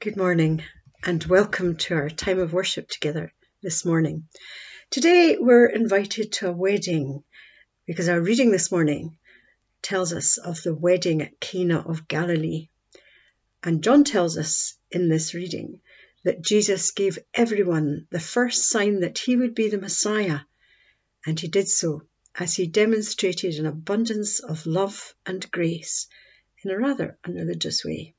Good morning and welcome to our time of worship together this morning. Today we're invited to a wedding because our reading this morning tells us of the wedding at Cana of Galilee. And John tells us in this reading that Jesus gave everyone the first sign that he would be the Messiah, and he did so as he demonstrated an abundance of love and grace in a rather unreligious way.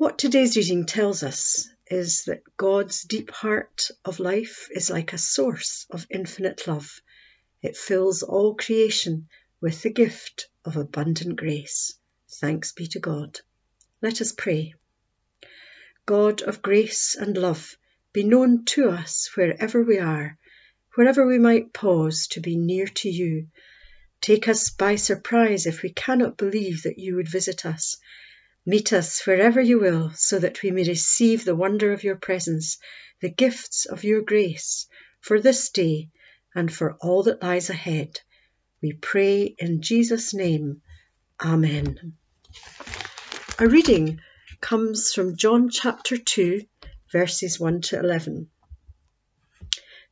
What today's reading tells us is that God's deep heart of life is like a source of infinite love. It fills all creation with the gift of abundant grace. Thanks be to God. Let us pray. God of grace and love, be known to us wherever we are, wherever we might pause to be near to you. Take us by surprise if we cannot believe that you would visit us Meet us wherever you will, so that we may receive the wonder of your presence, the gifts of your grace, for this day and for all that lies ahead. We pray in Jesus' name. Amen. A reading comes from John chapter 2, verses 1 to 11.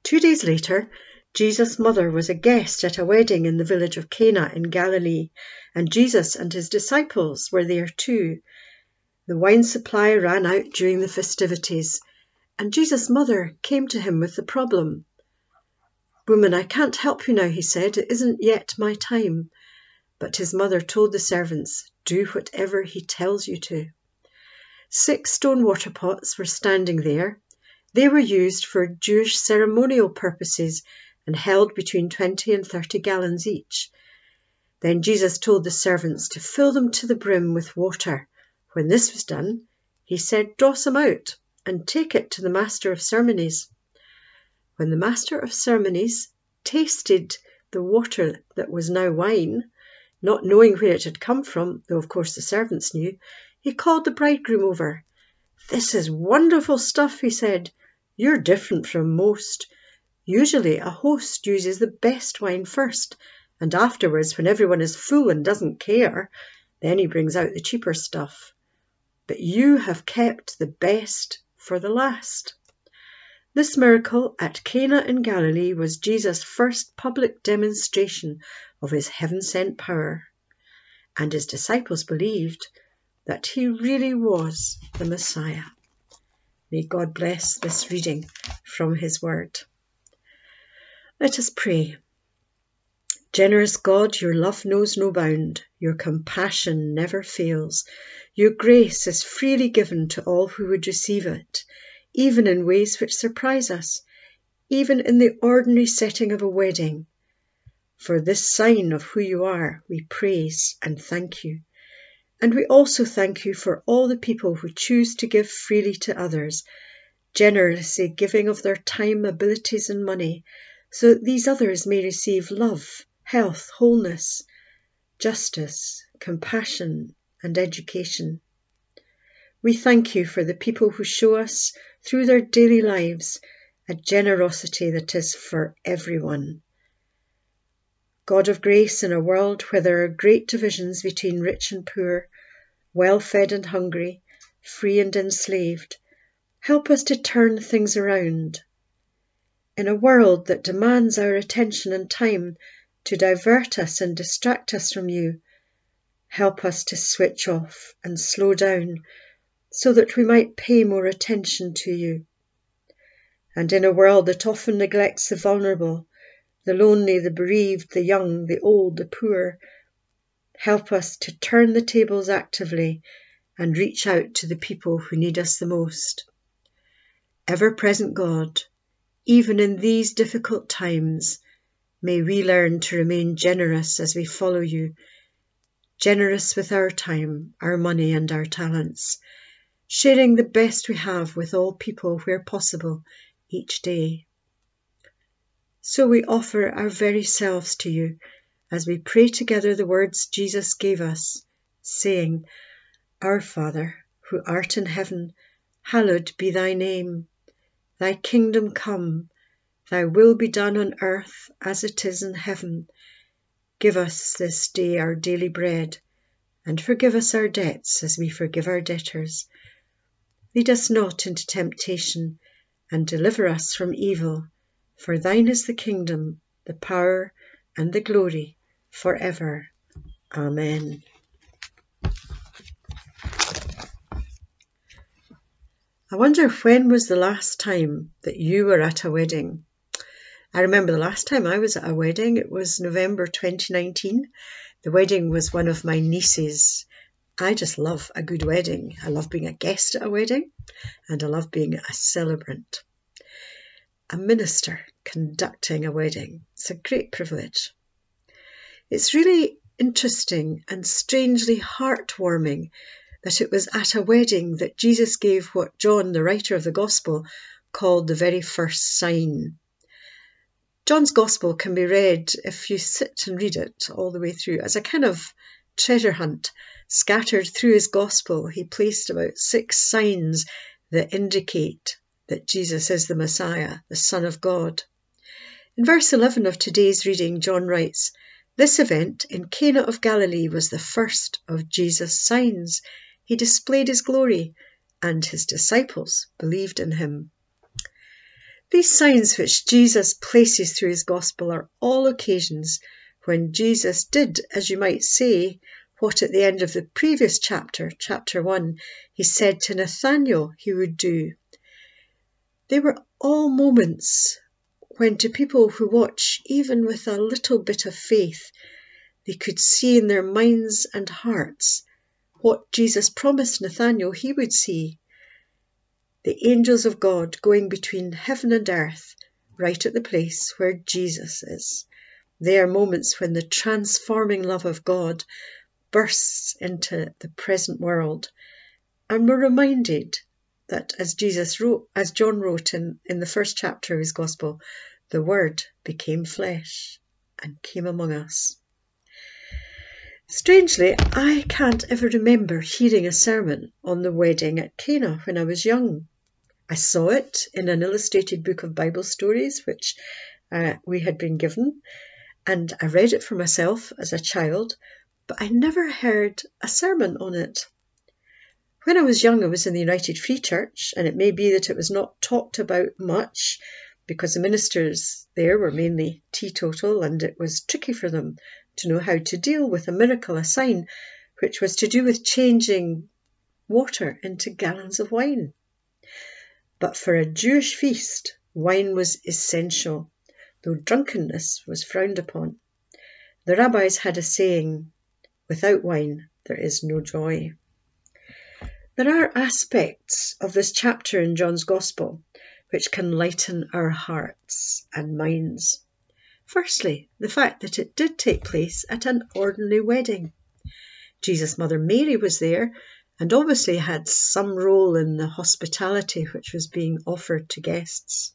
Two days later, Jesus' mother was a guest at a wedding in the village of Cana in Galilee, and Jesus and his disciples were there too. The wine supply ran out during the festivities, and Jesus' mother came to him with the problem. Woman, I can't help you now, he said. It isn't yet my time. But his mother told the servants, Do whatever he tells you to. Six stone water pots were standing there. They were used for Jewish ceremonial purposes and held between 20 and 30 gallons each. Then Jesus told the servants to fill them to the brim with water. When this was done, he said, Draw some out and take it to the master of ceremonies. When the master of ceremonies tasted the water that was now wine, not knowing where it had come from, though of course the servants knew, he called the bridegroom over. This is wonderful stuff, he said. You're different from most. Usually a host uses the best wine first, and afterwards, when everyone is full and doesn't care, then he brings out the cheaper stuff. But you have kept the best for the last. This miracle at Cana in Galilee was Jesus' first public demonstration of his heaven sent power, and his disciples believed that he really was the Messiah. May God bless this reading from his word. Let us pray. Generous God, your love knows no bound, your compassion never fails. Your grace is freely given to all who would receive it, even in ways which surprise us, even in the ordinary setting of a wedding. For this sign of who you are, we praise and thank you. And we also thank you for all the people who choose to give freely to others, generously giving of their time, abilities, and money so that these others may receive love, health, wholeness, justice, compassion, and education. We thank you for the people who show us through their daily lives a generosity that is for everyone. God of grace, in a world where there are great divisions between rich and poor, well fed and hungry, free and enslaved, help us to turn things around in a world that demands our attention and time to divert us and distract us from you, help us to switch off and slow down so that we might pay more attention to you. And in a world that often neglects the vulnerable, the lonely, the bereaved, the young, the old, the poor, help us to turn the tables actively and reach out to the people who need us the most. Ever present God, even in these difficult times, may we learn to remain generous as we follow you, generous with our time, our money, and our talents, sharing the best we have with all people where possible each day. So we offer our very selves to you as we pray together the words Jesus gave us, saying, Our Father, who art in heaven, hallowed be thy name. Thy kingdom come, thy will be done on earth as it is in heaven. Give us this day our daily bread, and forgive us our debts as we forgive our debtors. Lead us not into temptation, and deliver us from evil. For thine is the kingdom, the power, and the glory, for ever. Amen. I wonder when was the last time that you were at a wedding? I remember the last time I was at a wedding, it was November 2019. The wedding was one of my nieces. I just love a good wedding. I love being a guest at a wedding and I love being a celebrant. A minister conducting a wedding. It's a great privilege. It's really interesting and strangely heartwarming that it was at a wedding that Jesus gave what John, the writer of the Gospel, called the very first sign. John's Gospel can be read if you sit and read it all the way through as a kind of treasure hunt. Scattered through his Gospel, he placed about six signs that indicate that Jesus is the Messiah, the Son of God. In verse 11 of today's reading, John writes, This event in Cana of Galilee was the first of Jesus' signs. He displayed his glory, and his disciples believed in him. These signs which Jesus places through his gospel are all occasions when Jesus did, as you might say, what at the end of the previous chapter, chapter 1, he said to Nathanael he would do. They were all moments when, to people who watch even with a little bit of faith, they could see in their minds and hearts what Jesus promised Nathanael he would see the angels of God going between heaven and earth, right at the place where Jesus is. They are moments when the transforming love of God bursts into the present world, and we're reminded that as Jesus wrote, as John wrote in, in the first chapter of his gospel, the word became flesh and came among us. Strangely, I can't ever remember hearing a sermon on the wedding at Cana when I was young. I saw it in an illustrated book of Bible stories which uh, we had been given, and I read it for myself as a child, but I never heard a sermon on it. When I was young, I was in the United Free Church, and it may be that it was not talked about much because the ministers there were mainly teetotal and it was tricky for them to know how to deal with a miracle, a sign, which was to do with changing water into gallons of wine. But for a Jewish feast, wine was essential, though drunkenness was frowned upon. The rabbis had a saying, without wine there is no joy. There are aspects of this chapter in John's Gospel which can lighten our hearts and minds. Firstly, the fact that it did take place at an ordinary wedding. Jesus' mother Mary was there and obviously had some role in the hospitality which was being offered to guests.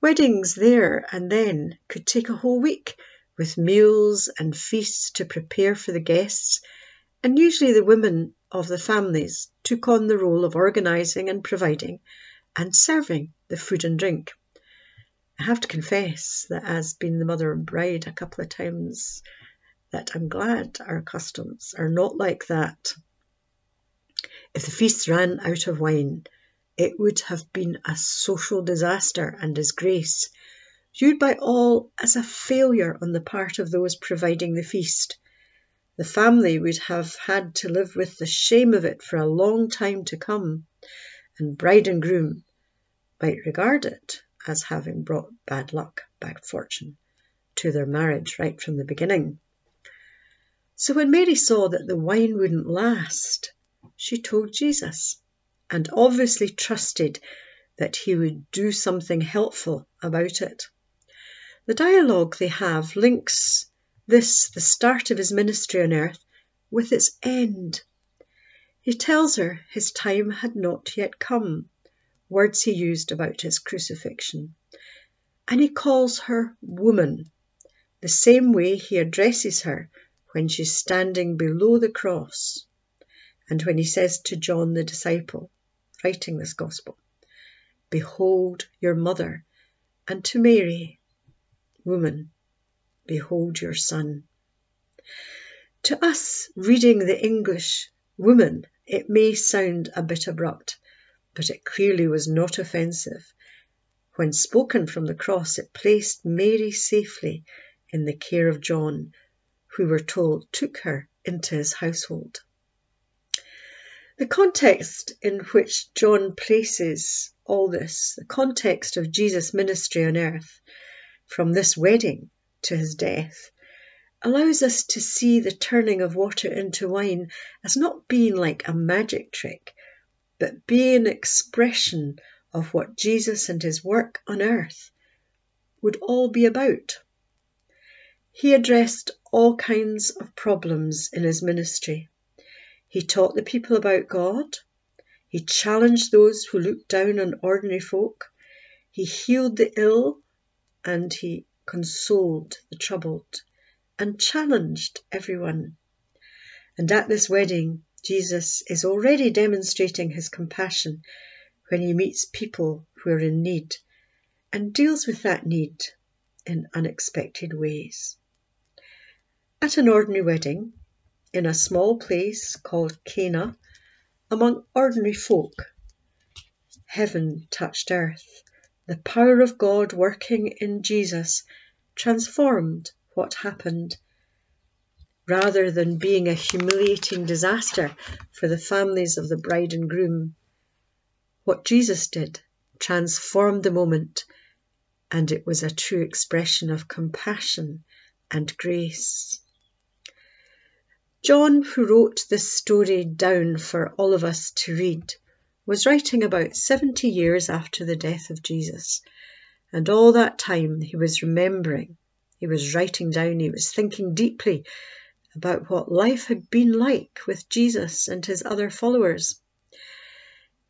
Weddings there and then could take a whole week with meals and feasts to prepare for the guests, and usually the women of the families took on the role of organising and providing and serving the food and drink. I have to confess that as being the mother of bride a couple of times, that I'm glad our customs are not like that. If the feast ran out of wine, it would have been a social disaster and disgrace, viewed by all as a failure on the part of those providing the feast. The family would have had to live with the shame of it for a long time to come, and bride and groom might regard it as having brought bad luck, bad fortune to their marriage right from the beginning. So when Mary saw that the wine wouldn't last, she told Jesus and obviously trusted that he would do something helpful about it. The dialogue they have links this, the start of his ministry on earth, with its end. He tells her his time had not yet come, words he used about his crucifixion, and he calls her woman, the same way he addresses her when she's standing below the cross and when he says to John the disciple, writing this gospel, Behold your mother, and to Mary, Woman, behold your son. To us reading the English woman, it may sound a bit abrupt, but it clearly was not offensive. When spoken from the cross, it placed Mary safely in the care of John, who we're told took her into his household. The context in which John places all this, the context of Jesus' ministry on earth, from this wedding to his death, allows us to see the turning of water into wine as not being like a magic trick, but be an expression of what Jesus and his work on earth would all be about. He addressed all kinds of problems in his ministry. He taught the people about God. He challenged those who looked down on ordinary folk. He healed the ill and he consoled the troubled and challenged everyone. And at this wedding, Jesus is already demonstrating his compassion when he meets people who are in need and deals with that need in unexpected ways. At an ordinary wedding, in a small place called Cana, among ordinary folk, heaven touched earth. The power of God working in Jesus transformed what happened. Rather than being a humiliating disaster for the families of the bride and groom, what Jesus did transformed the moment, and it was a true expression of compassion and grace. John, who wrote this story down for all of us to read, was writing about 70 years after the death of Jesus, and all that time he was remembering he was writing down, he was thinking deeply about what life had been like with Jesus and his other followers.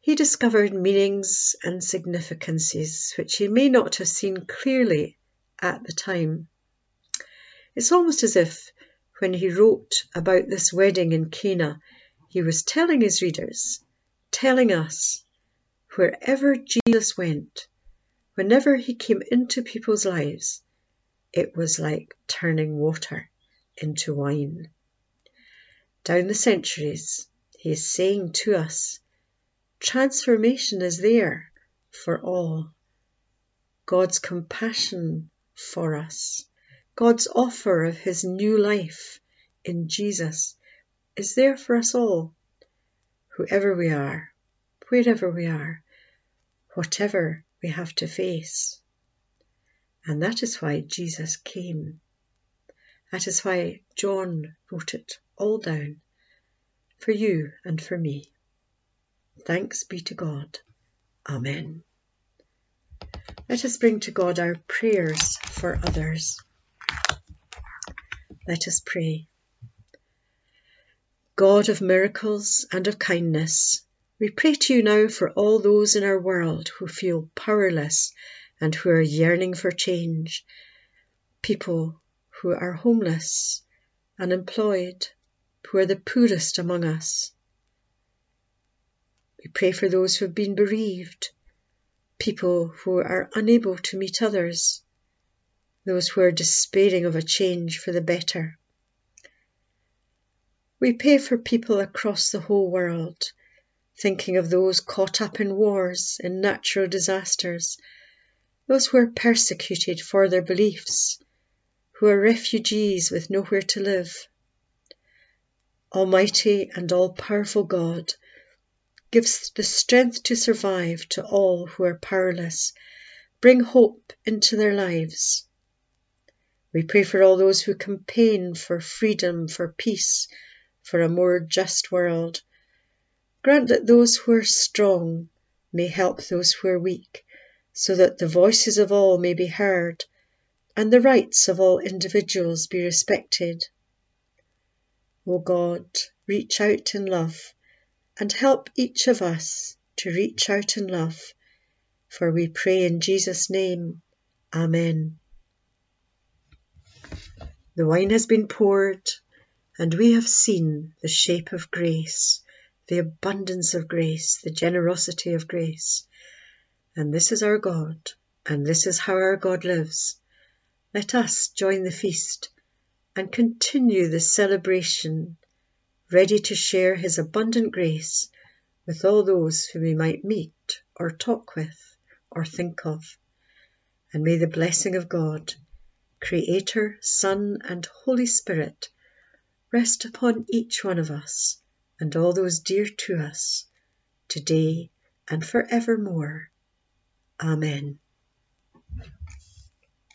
He discovered meanings and significances which he may not have seen clearly at the time. It's almost as if when he wrote about this wedding in Cana, he was telling his readers, telling us, wherever Jesus went, whenever he came into people's lives, it was like turning water into wine. Down the centuries, he is saying to us, transformation is there for all. God's compassion for us, God's offer of his new life in Jesus is there for us all, whoever we are, wherever we are, whatever we have to face. And that is why Jesus came. That is why John wrote it all down for you and for me. Thanks be to God. Amen. Let us bring to God our prayers for others. Let us pray. God of miracles and of kindness, we pray to you now for all those in our world who feel powerless and who are yearning for change, people who are homeless, unemployed, who are the poorest among us. We pray for those who have been bereaved, people who are unable to meet others, those who are despairing of a change for the better. We pray for people across the whole world, thinking of those caught up in wars, and natural disasters, those who are persecuted for their beliefs, who are refugees with nowhere to live. Almighty and all powerful God, gives the strength to survive to all who are powerless. Bring hope into their lives. We pray for all those who campaign for freedom, for peace, for a more just world. Grant that those who are strong may help those who are weak so that the voices of all may be heard and the rights of all individuals be respected. O God, reach out in love and help each of us to reach out in love, for we pray in Jesus' name. Amen. The wine has been poured, and we have seen the shape of grace, the abundance of grace, the generosity of grace. And this is our God, and this is how our God lives. Let us join the feast and continue the celebration, ready to share His abundant grace with all those whom we might meet or talk with or think of. And may the blessing of God, Creator, Son, and Holy Spirit, rest upon each one of us and all those dear to us, today and for evermore. Amen.